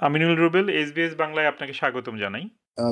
Aminul Rubel SBS বাংলায় আপনাকে স্বাগতম জানাই।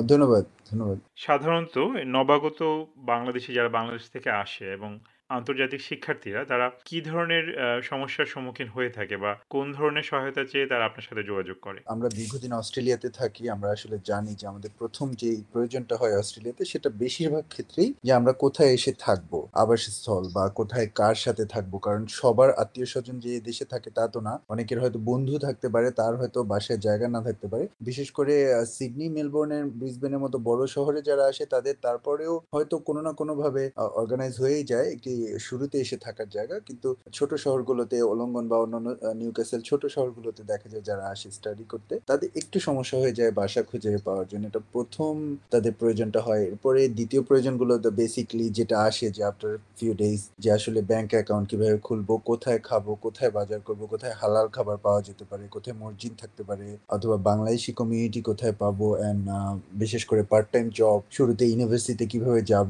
ধন্যবাদ, ধন্যবাদ। সাধারণত নবাগত বাংলাদেশে যারা বাংলাদেশ থেকে আসে এবং আন্তর্জাতিক শিক্ষার্থীরা তারা কি ধরনের সমস্যার সম্মুখীন হয়ে থাকে বা কোন ধরনের সহায়তা চেয়ে তারা আপনার সাথে যোগাযোগ করে? আমরা দীর্ঘদিন অস্ট্রেলিয়াতে থাকি। আমরা আসলে জানি যে আমাদের প্রথম যেই প্রয়োজনটা হয় অস্ট্রেলিয়াতে সেটা বেশিরভাগ ক্ষেত্রেই যে আমরা কোথায় এসে থাকব, আবাসস্থল বা কোথায় কার সাথে থাকব। কারণ সবার আত্মীয় স্বজন যে দেশে থাকে তা তো না। অনেকের হয়তো বন্ধু থাকতে পারে, তার হয়তো বাসায় জায়গা না থাকতে পারে। বিশেষ করে সিডনি, মেলবোর্নের, ব্রিসবেনের মতো বড় শহরে যারা আসে তাদের তারপরেও হয়তো কোনো না কোনোভাবে অর্গানাইজ হয়েই যায় একটি শুরুতে এসে থাকার জায়গা। কিন্তু ছোট শহরগুলোতে ওলঙ্গন বা অন্যান্য আ নিউক্যাসল ছোট শহরগুলোতে দেখা যায় যারা আসে স্টাডি করতে, তাদের একটু সমস্যা হয়ে যায় বাসা খুঁজে পাওয়ার জন্য। এটা প্রথম তাদের প্রয়োজনটা হয়। এরপরে দ্বিতীয় প্রয়োজনগুলো তো বেসিক্যালি যেটা আসে যে আফটার ফিউ ডেইজ যে আসলে ব্যাংক অ্যাকাউন্ট কীভাবে খুলবো, কোথায় খাব, কোথায় বাজার করব, কোথায় হালাল খাবার পাওয়া যেতে পারে, কোথায় মসজিদ থাকতে পারে অথবা বাংলাদেশি কমিউনিটি কোথায় পাবো অ্যান্ড বিশেষ করে পার্ট টাইম জব, শুরুতে ইউনিভার্সিটিতে কীভাবে যাব,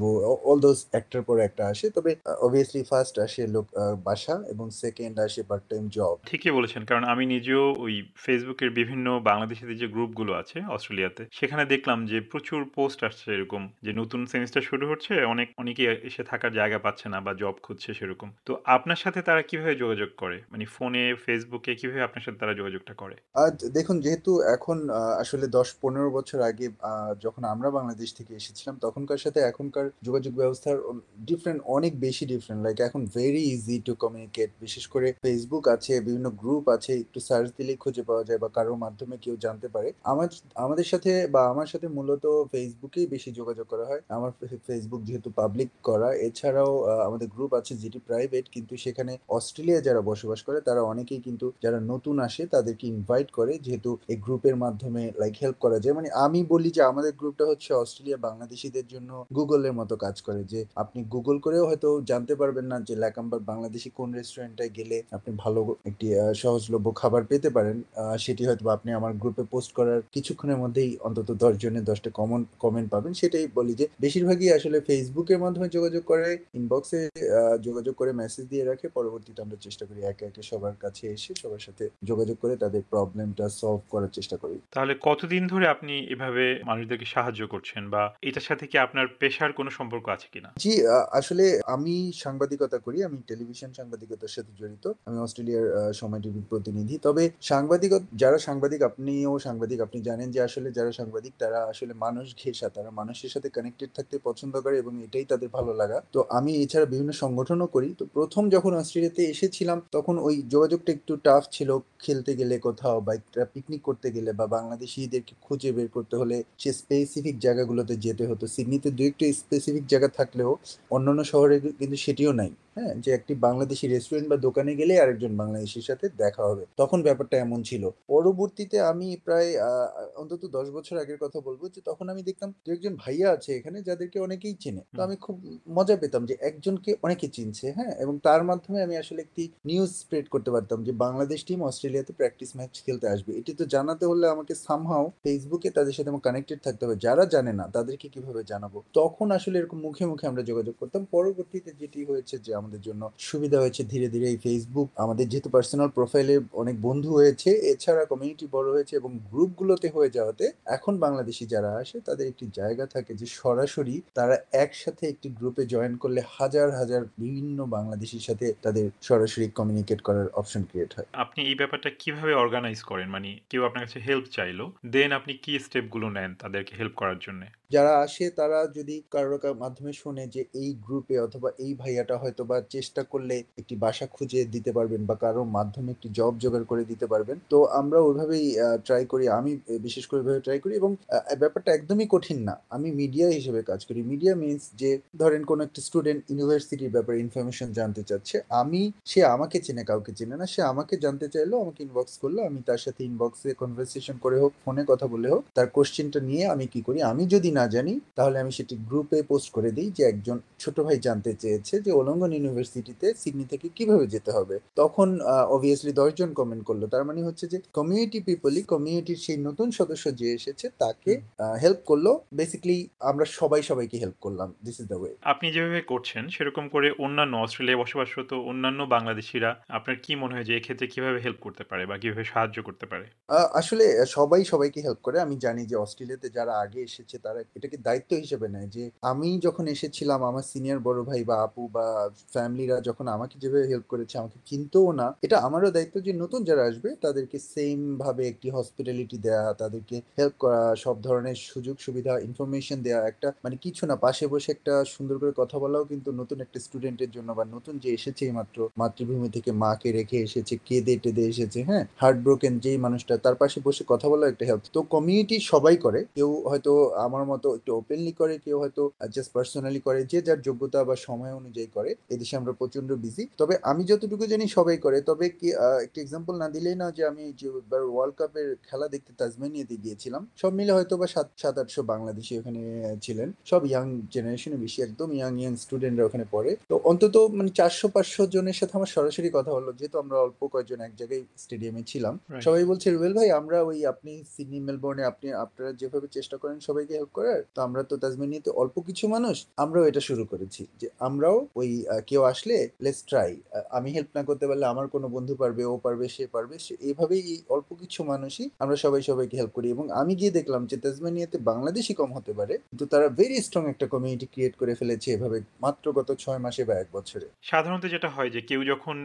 অল দোজ একটার পর একটা আসে। তবে অবভিয়াসলি ফার্স্ট আসে লোক বাসা এবং সেকেন্ড আসে পার্ট টাইম জব। ঠিকই বলেছেন। কারণ আমি নিজেও ওই ফেসবুকের বিভিন্ন বাংলাদেশের যে গ্রুপগুলো আছে অস্ট্রেলিয়াতে, সেখানে দেখলাম যে প্রচুর পোস্ট আসছে এরকম যে নতুন সেমিস্টার শুরু হচ্ছে, অনেক অনেকেই এসে থাকার জায়গা পাচ্ছে না বা জব খুঁজছে সেরকম। তো আপনার সাথে তারা কীভাবে যোগাযোগ করে? মানে ফোনে, ফেসবুকে কীভাবে আপনার সাথে তারা যোগাযোগটা করে? দেখুন যেহেতু এখন আসলে ১০-১৫ বছর আগে যখন আমরা বাংলাদেশ থেকে এসেছিলাম তখনকার সাথে এখনকার যোগাযোগ ব্যবস্থার ডিফারেন্ট অনেক বেশি ডিফারেন্ট। লাইক এখন ভেরি ইজি টু কমিউনিকেট। বিশেষ করে ফেসবুক আছে, বিভিন্ন গ্রুপ আছে, একটু সার্চ দিলেই খুঁজে পাওয়া যায় বা কারোর মাধ্যমে কেউ জানতে পারে। আমার আমাদের সাথে বা আমার সাথে মূলত ফেসবুকেই বেশি যোগাযোগ করা হয়। আমার ফেসবুক যেহেতু পাবলিক করা, এছাড়াও আমাদের গ্রুপ আছে যেটি প্রাইভেট কিন্তু সেখানে অস্ট্রেলিয়া যারা বসবাস করে তারা অনেকেই কিন্তু যারা নতুন আসে তাদেরকে ইনভাইট করে যেহেতু এই গ্রুপের মাধ্যমে লাইক হেল্প করা যায়। মানে আমি বলি যে আমাদের গ্রুপটা হচ্ছে অস্ট্রেলিয়া বাংলাদেশিদের জন্য গুগলের মতো কাজ করে যে আপনি গুগল করেও হয়তো জানতে পারবেন না যে লাকাম্বার বাংলাদেশী কোন রেস্টুরেন্টটায় গেলে আপনি ভালো একটি সহজলভ্য খাবার পেতে পারেন। সেটি হয়তোবা আপনি আমার গ্রুপে পোস্ট করার কিছুক্ষণের মধ্যেই অন্তত ১০ জনের ১০ টা কমন কমেন্ট পাবেন। সেটাই বলি যে বেশিরভাগই আসলে এর মাধ্যমে যোগাযোগ করে, ইনবক্সে যোগাযোগ করে মেসেজ দিয়ে রাখে। পরবর্তীতে আমরা চেষ্টা করি একে, একে সবার কাছে এসে সবার সাথে যোগাযোগ করে তাদের প্রবলেমটা সলভ করার চেষ্টা করি। তাহলে কতদিন ধরে আপনি এভাবে মানুষদেরকে সাহায্য করছেন বা এটার সাথে কি আপনার পেশার কোনো সম্পর্ক আছে কিনা? জি, আসলে আমি সাংবাদিকতা করি। আমি টেলিভিশন সাংবাদিকতার সাথে জড়িত। আমি অস্ট্রেলিয়ার সময় টিভির প্রতিনিধি। তবে সাংবাদিক যারা সাংবাদিক আপনিও সাংবাদিক, আপনি জানেন যে আসলে যারা সাংবাদিক তারা আসলে মানুষ ঘেঁষা। তারা মানুষের সাথে কানেক্টেড থাকতে পছন্দ করে এবং এটাই তাদের ভালো লাগা। তো আমি এছাড়া বিভিন্ন সংগঠনও করি। তো প্রথম যখন অস্ট্রেলিয়াতে এসেছিলাম তখন ওই যোগাযোগটা একটু টাফ ছিল। খেলতে গেলে কোথাও বা একটা পিকনিক করতে গেলে বা বাংলাদেশীদেরকে খুঁজে বের করতে হলে সে স্পেসিফিক জায়গাগুলোতে যেতে হতো। সিডনিতে ২-১ টা স্পেসিফিক জায়গা থাকলেও অন্যান্য শহরে কিন্তু সেটিও নাই। হ্যাঁ? যে একটি বাংলাদেশি রেস্টুরেন্ট বা দোকানে গেলে আরেকজন বাংলাদেশির সাথে দেখা হবে। তখন ব্যাপারটা এমন ছিল। পরবর্তীতে আমি প্রায় অন্তত ১০ বছর আগের কথা বলব যে তখন আমি দেখতাম ২-১ ভাইয়া আছে এখানে যাদেরকে অনেকেই চেনে। তো আমি খুব মজা পেতাম যে একজনকে অনেকে চিনছে, হ্যাঁ? এবং তার মাধ্যমে আমি আসলে একটি নিউজ স্প্রেড করতে পারতাম যে বাংলাদেশ টিম অস্ট্রেলিয়াতে প্র্যাকটিস ম্যাচ খেলতে আসবে। এটি তো জানাতে হলে আমাকে সামহাও ফেসবুকে তাদের সাথে আমার কানেক্টেড থাকতে হবে। যারা জানে না তাদেরকে কীভাবে জানাব? তখন আসলে এরকম মুখে, মুখে আমরা যোগাযোগ করতাম। পরবর্তীতে যেটি হয়েছে যে আমাদের জন্য সুবিধা হয়েছে ধীরে, ধীরে এই Facebook আমাদের যেহেতু পার্সোনাল প্রোফাইলে অনেক বন্ধু হয়েছে, এছাড়া কমিউনিটি বড় হয়েছে এবং গ্রুপগুলোতে হয়ে যাওয়াতে এখন বাংলাদেশি যারা আসে তাদের একটি জায়গা থাকে যে সরাসরি তারা একসাথে একটি গ্রুপে জয়েন করলে হাজার, হাজার বিভিন্ন বাংলাদেশীর সাথে তাদের সরাসরি কমিউনিকেট করার অপশন ক্রিয়েট হয়। আপনি এই ব্যাপারটা কীভাবে অর্গানাইজ করেন? মানে কেউ আপনার কাছে হেল্প চাইলো, দেন আপনি কি স্টেপগুলো নেন তাদেরকে হেল্প করার জন্যে? যারা আসে তারা যদি কারোর মাধ্যমে শোনে যে এই গ্রুপে অথবা এই ভাইয়াটা হয়তো বা চেষ্টা করলে একটি বাসা খুঁজে দিতে পারবেন বা কারও মাধ্যমে একটি জব জোগাড় করে দিতে পারবেন। তো আমরা ওইভাবেই ট্রাই করি। আমি বিশেষ করে ওইভাবে ট্রাই করি এবং ব্যাপারটা একদমই কঠিন না। আমি মিডিয়া হিসেবে কাজ করি। মিডিয়া মিনস যে ধরেন কোন একটা স্টুডেন্ট ইউনিভার্সিটির ব্যাপারে ইনফরমেশন জানতে চাচ্ছে। আমি সে আমাকে চেনে কাউকে চেনে না। সে আমাকে জানতে চাইলো, আমাকে ইনবক্স করল। আমি তার সাথে ইনবক্সে কনভারসেশন করে হোক, ফোনে কথা বলে হোক, তার কোয়েশ্চেনটা নিয়ে আমি কি করি? আমি যদি না জানি তাহলে আমি সেটি গ্রুপে পোস্ট করে দিই যে একজন ছোট ভাই জানতে চেয়েছে যে ওলঙ্গন ইউনিভার্সিটিতে সিডনি থেকে কীভাবে যেতে হবে। তখন অবভিয়াসলি দশজন কমেন্ট করল। তার মানে হচ্ছে যে কমিউনিটি পিপলই কমিউনিটির সেই নতুন সদস্য যে এসেছে তাকে হেল্প করল। বেসিক্যালি আমরা সবাই সবাইকে হেল্প করলাম দিস ইজ দ্য ওয়ে আপনি যেভাবে করছেন সেরকম করে অন্যান্য অস্ট্রেলিয়ায় বসবাসরত অন্যান্য বাংলাদেশিরা আপনার কি মনে হয় যে এক্ষেত্রে কীভাবে হেল্প করতে পারে বা কীভাবে সাহায্য করতে পারে? আসলে সবাই সবাইকে হেল্প করে। আমি জানি যে অস্ট্রেলিয়াতে যারা আগে এসেছে তারা এটাকে দায়িত্ব হিসেবে নেয় যে আমি যখন এসেছিলাম আমার সিনিয়র বড় ভাই বা আপু বা ফ্যামিলিরা যখন আমাকে যেভাবে হেল্প করেছে, আমাকে চিনতেও না, এটা আমারও দায়িত্ব যে নতুন যারা আসবে, তাদেরকে সেম ভাবে একটি হসপিটালিটি দেয়া, তাদেরকে হেল্প করা, সব ধরনের সুযোগ সুবিধা ইনফরমেশন দেয়া, একটা মানে কিছু না, পাশে বসে একটা সুন্দর করে কথা বলাও কিন্তু নতুন একটা স্টুডেন্টের জন্য বা নতুন যে এসেছে এই মাত্র মাতৃভূমি থেকে মাকে রেখে এসেছে, কেঁদে টেদে এসেছে হ্যাঁ? হার্ট ব্রোকেন যেই মানুষটা, তার পাশে বসে কথা বলা একটা হেল্প তো কমিউনিটি সবাই করে, কেউ হয়তো আমার মতো একটু ওপেনলি করে, কেউ হয়তো জাস্ট পার্সোনালি করে, যে যার যোগ্যতা বা সময় অনুযায়ী করে। এদেশে আমরা প্রচণ্ড বিজি তবে আমি যতটুকু জানি সবাই করে। তবে কি একটা এক্সাম্পল না দিলেই না যে আমি যে ওয়ার্ল্ড কাপের খেলা দেখতে তাজমানিয়াতে গিয়েছিলাম। সব মিলে হয়তো বা সাত সাত আটশো বাংলাদেশি ওখানে ছিলেন। সব ইয়াং জেনারেশনে বেশি একদম ইয়াং ইয়াং স্টুডেন্টরা ওখানে পড়ে। তো অন্তত মানে চারশো পাঁচশো জনের সাথে আমার সরাসরি কথা হলো। যেহেতু আমরা অল্প কয়েকজন এক জায়গায় স্টেডিয়ামে ছিলাম। সবাই বলছে রুবেল ভাই আমরা ওই আপনি সিডনি মেলবোর্নে আপনি আপনারা যেভাবে চেষ্টা করেন সবাইকে হেল্প করার তো আমরা তো তাজমানিয়াতে অল্প কিছু মানুষ আমরাও এটা শুরু করেছি। যে ওই কেউ আসলে লেটস ট্রাই আমি হেল্প না করতে পারলে আমার কোনো বন্ধু পারবে, ও পারবে, সে পারবে এইভাবেই এই অল্প কিছু মানুষই আমরা সবাই সবাইকে হেল্প করি এবং আমি গিয়ে দেখলাম যে তাজমানিয়াতে বাংলাদেশি কম হতে পারে, কিন্তু তারা ভেরি স্ট্রং একটা কমিউনিটি ক্রিয়েট করে ফেলেছে এভাবে মাত্র গত ছয় মাসে বা এক বছরে। সাধারণত যেটা হয় যে কেউ যখন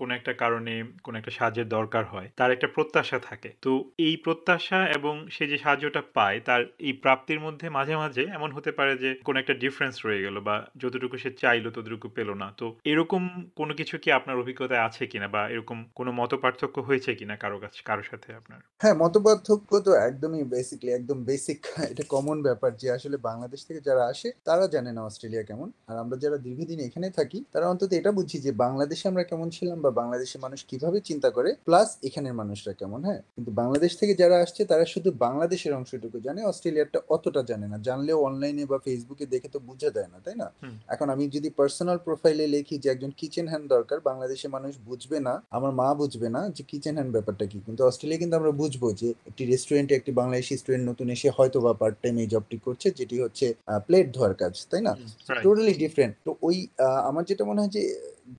কোনো একটা কারণে কোনো একটা সাহায্যের দরকার হয়, তার একটা প্রত্যাশা থাকে। তো এই প্রত্যাশা এবং সে যে সাহায্যটা পায়, তার এই প্রাপ্তির মধ্যে মাঝে মাঝে এমন হতে পারে যে কোনো একটা ডিফারেন্স রয়ে গেল বা যতটুকু সে চাইলো ততটুকু পেল না। তো এরকম কোনো কিছু কি আপনার অভিজ্ঞতায় আছে কিনা বা এরকম কোনো মত পার্থক্য হয়েছে কিনা কারও কাছে কারোর সাথে আপনার? হ্যাঁ মতপার্থক্য তো একদমই বেসিকলি একদম বেসিক এটা কমন ব্যাপার যে আসলে বাংলাদেশ থেকে যারা আসে তারা জানে না অস্ট্রেলিয়া কেমন। আর আমরা যারা দীর্ঘদিন এখানে থাকি তারা অন্তত এটা বুঝি যে বাংলাদেশে আমরা কেমন ছিলাম বা বাংলাদেশের মানুষ কীভাবে চিন্তা করে প্লাস এখানের মানুষরা কেমন হ্যাঁ? কিন্তু বাংলাদেশ থেকে যারা আসছে তারা শুধু বাংলাদেশের অংশটুকু জানে অস্ট্রেলিয়াটা অতটা জানে না। জানলেও অনলাইনে বা ফেসবুকে দেখে তো বোঝা দেয় না তাই না? এখন আমি যদি পার্সোনাল প্রোফাইলে লিখি যে একজন কিচেন হ্যান্ড দরকার বাংলাদেশের মানুষ বুঝবে না আমার মা বুঝবে না যে কিচেন হ্যান্ড ব্যাপারটা কি। কিন্তু অস্ট্রেলিয়া কিন্তু আমরা বুঝব যে একটি রেস্টুরেন্টে একটি বাংলাদেশি স্টুডেন্ট নতুন এসে হয়তো বা পার্ট টাইম এই জবটি করছে যেটি হচ্ছে প্লেট ধোয়ার কাজ তাই না? টোটালি ডিফারেন্ট তো ওই আমার যেটা মনে হয় যে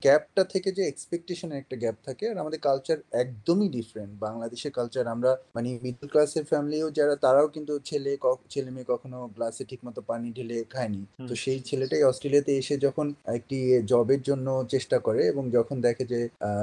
গ্যাপটা থেকে যে এক্সপেকটেশনের একটা গ্যাপ থাকে আর আমাদের কালচার একদমই ডিফারেন্ট বাংলাদেশের কালচার আমরা মানে মিডল ক্লাসের ফ্যামিলিও যারা তারাও কিন্তু ছেলে ছেলে মেয়ে কখনো গ্লাসে ঠিকমতো পানি ঢেলে খায়নি। তো সেই ছেলেটাই অস্ট্রেলিয়াতে এসে যখন একটি জবের জন্য চেষ্টা করে এবং যখন দেখে যে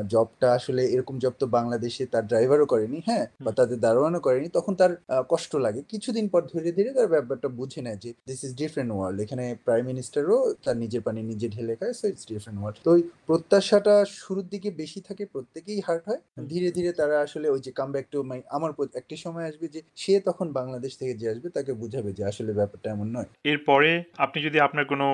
জবটা আসলে এরকম জব তো বাংলাদেশে তার ড্রাইভারও করেনি হ্যাঁ বা। তাদের দারোয়ানও করেনি তখন তার কষ্ট লাগে। কিছুদিন পর ধীরে ধীরে তার ব্যাপারটা বুঝে নেয় যে দিস ইজ ডিফারেন্ট ওয়ার্ল্ড এখানে প্রাইম মিনিস্টারও তার নিজের পানি নিজে ঢেলে খায় সো ইটস ডিফারেন্ট ওয়ার্ল্ড তো প্রত্যাশাটা শুরুর দিকে বেশি থাকে প্রত্যেকেই হার্ট হয়। ধীরে ধীরে তারা আসলে ওই যে কাম ব্যাক টু মাই আমার একটি সময় আসবে যে সে তখন বাংলাদেশ থেকে যে আসবে তাকে বুঝাবে যে আসলে ব্যাপারটা এমন নয়। এরপরে আপনি যদি আপনার কোনো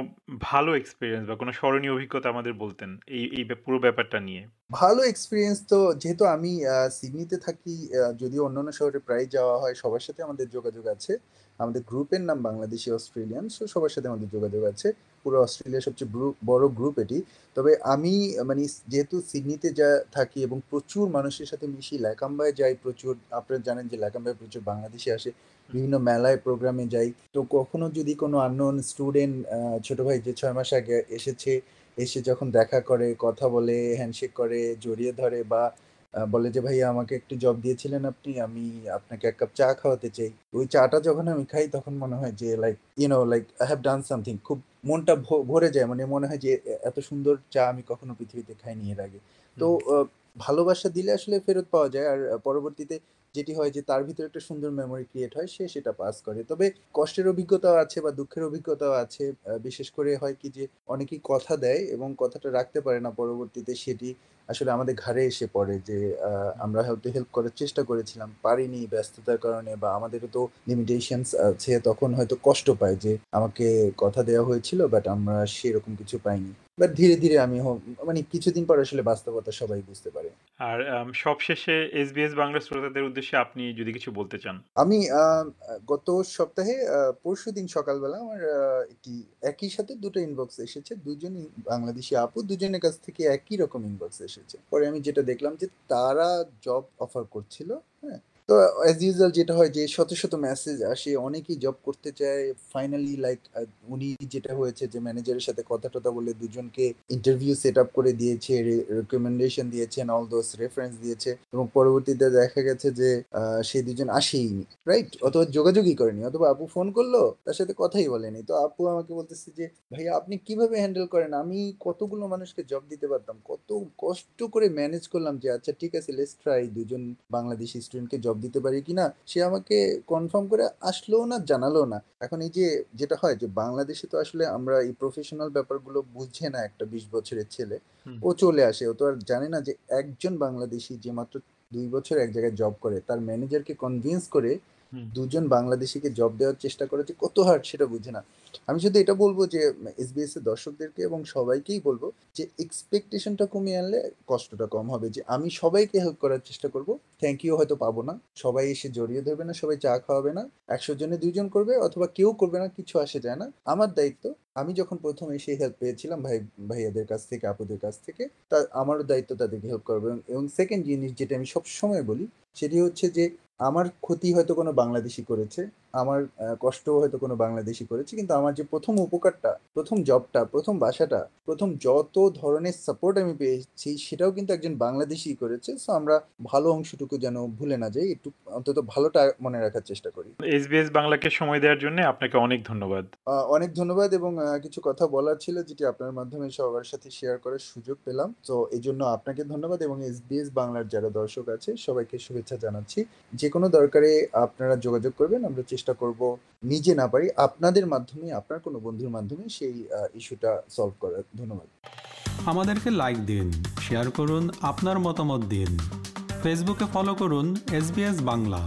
ভালো এক্সপিরিয়েন্স বা কোনো স্মরণীয় অভিজ্ঞতা আমাদের বলতেন এই এই পুরো ব্যাপারটা নিয়ে। ভালো এক্সপিরিয়েন্স তো যেহেতু আমি সিডনিতে থাকি যদিও অন্যান্য শহরে প্রায় যাওয়া হয় সবার সাথে আমাদের যোগাযোগ আছে। আমাদের গ্রুপের নাম বাংলাদেশি অস্ট্রেলিয়ান সো সবার সাথে আমাদের যোগাযোগ আছে। পুরো অস্ট্রেলিয়ার সবচেয়ে বড় গ্রুপ এটি। তবে আমি মানে যেহেতু সিডনিতে যা থাকি এবং প্রচুর মানুষের সাথে মিশি, ল্যাকাম্বায় যাই প্রচুর, আপনারা জানেন যে ল্যাকাম্বায় প্রচুর বাংলাদেশি আসে, বিভিন্ন মেলায়, প্রোগ্রামে যাই। তো কখনো যদি কোনো আননোন স্টুডেন্ট ছোট ভাই যে ছয় মাস আগে এসেছে, এসে যখন দেখা করে, কথা বলে হ্যান্ডশেক করে, জড়িয়ে ধরে বা বলে যে, ভাইয়া, আমাকে একটু জব দিয়েছিলেন আপনি, আমি আপনাকে এক কাপ চা খাওয়াতে চাই। ওই চাটা যখন আমি খাই, তখন মনে হয় যে like you know like I have done something খুব মনটা ভরে যায়। মানে মনে হয় যে এত সুন্দর চা আমি কখনো পৃথিবীতে খাইনি এর আগে। তো ভালোবাসা দিলে আসলে ফেরত পাওয়া যায়। আর পরবর্তীতে যেটি হয় যে তার ভিতরে একটা সুন্দর মেমোরি ক্রিয়েট হয়, সে সেটা পাস করে। তবে কষ্টের অভিজ্ঞতাও আছে বা দুঃখের অভিজ্ঞতাও আছে। বিশেষ করে হয় কি যে অনেকেই কথা দেয় এবং কথাটা রাখতে পারে না পরবর্তীতে, সেটি আসলে আমাদের ঘাড়ে এসে পড়ে যে আমরা হয়তো হেল্প করার চেষ্টা করেছিলাম, পারিনি ব্যস্ততার কারণে বা আমাদেরও তো লিমিটেশনস আছে, তখন হয়তো কষ্ট পায় যে আমাকে কথা দেওয়া হয়েছিল বাট আমরা সেরকম কিছু পাইনি। বাট ধীরে ধীরে আমি মানে কিছুদিন পর আসলে বাস্তবতা সবাই বুঝতে পারে। আর সবশেষে এসবিএস বাংলা শ্রোতাদের উদ্দেশ্যে আপনি যদি কিছু বলতে চান। আমি গত সপ্তাহে পরশু দিন সকালবেলা আমার একটি একই সাথে ২ টা ইনবক্স এসেছে। দুজনই বাংলাদেশি আপু, দুজনের কাছ থেকে একই রকম ইনবক্স এসেছে। পরে আমি যেটা দেখলাম যে তারা জব অফার করছিল, হ্যাঁ? তো অ্যাজ ইউজুয়াল যেটা হয় যে শত, শত মেসেজ আসে, অনেকেই জব করতে চায়। ফাইনালি লাইক উনি যেটা হয়েছে যে ম্যানেজারের সাথে কথা-টথা বলে দুজনকে ইন্টারভিউ সেট আপ করে দিয়েছে, রিকমেন্ডেশন দিয়েছেন, অল দোজ রেফারেন্স দিয়েছে এবং পরবর্তীতে দেখা গেছে যে সেই দুজন আসেইনি, রাইট? অথবা যোগাযোগই করেনি। অথবা আপু ফোন করল, তার সাথে কথাই বলেনি। তো আপু আমাকে বলতেছে যে, "ভাইয়া আপনি কীভাবে হ্যান্ডেল করেন? আমি কতগুলো মানুষকে জব দিতে পারতাম। কত কষ্ট করে ম্যানেজ করলাম যে আচ্ছা ঠিক আছে লেটস ট্রাই ২ জন বাংলাদেশী স্টুডেন্টকে জব দিতে পারি কিনা?" সে আমাকে কনফার্ম করে আসলো না, জানালো না। এখন এই যে যেটা হয় যে বাংলাদেশে তো আসলে আমরা এই প্রফেশনাল ব্যাপারগুলো বুঝে না একটা ২০ বছরের ছেলে। ও চলে আসে। ও তো আর জানে না যে একজন বাংলাদেশি যে মাত্র দুই বছর এক জায়গায় জব করে, তার ম্যানেজারকে কনভিন্স করে হুম। ২ জন বাংলাদেশীকে জব দেওয়ার চেষ্টা করে যে কত হার্ড সেটা বুঝে না। আমি শুধু এটা বলব যে এসবিএস এর দর্শকদেরকে এবং সবাইকেই বলব যে এক্সপেকটেশনটা কমিয়ে আনলে কষ্টটা কম হবে। যে আমি সবাইকে হেল্প করার চেষ্টা করব। থ্যাংক ইউ হয়তো পাবো না। সবাই এসে জড়িয়ে ধরবে না, সবাই চা খাওয়াবে না। ১০০ জনে ২ জন করবে অথবা কেউ করবে না, কিছু আসে যায় না। আমার দায়িত্ব আমি যখন ১ম এসে হেল্প পেয়েছিলাম ভাই ভাইয়াদের কাছ থেকে, আপুদের কাছ থেকে, তা আমারও দায়িত্ব তাদেরকে হেল্প করবে এবং সেকেন্ড জিনিস যেটা আমি সবসময় বলি, সেটি হচ্ছে যে আমার ক্ষতি হয়তো কোনো বাংলাদেশী করেছে। আমার কষ্ট হয়তো কোনো বাংলাদেশী করেছে। কিন্তু আমার যে প্রথম উপকারটা, প্রথম জবটা, প্রথম বাসাটা, প্রথম যত ধরনের সাপোর্ট আমি পেয়েছি সেটাও কিন্তু একজন বাংলাদেশীই করেছে। সো আমরা ভালো অংশটুকু যেন ভুলে না যাই। একটু অন্তত ভালোটা মনে রাখার চেষ্টা করি। এসবিএস বাংলাকে সময় দেওয়ার জন্যে আপনাকে অনেক ধন্যবাদ। অনেক ধন্যবাদ এবং কিছু কথা বলার ছিল যেটি আপনার মাধ্যমে সবার সাথে শেয়ার করার সুযোগ পেলাম। তো এই জন্য আপনাকে ধন্যবাদ এবং এসবিএস বাংলার যারা দর্শক আছে সবাইকে শুভেচ্ছা জানাচ্ছি। যেকোনো দরকারে আপনারা যোগাযোগ করবেন। আমরা চেষ্টা করব নিজে না পারি আপনাদের মাধ্যমে, আপনার কোনো বন্ধুর মাধ্যমে সেই ইস্যুটা সলভ করার। ধন্যবাদ। আমাদেরকে লাইক দিন, শেয়ার করুন, আপনার মতামত দিন। ফেসবুকে ফলো করুন এস বাংলা।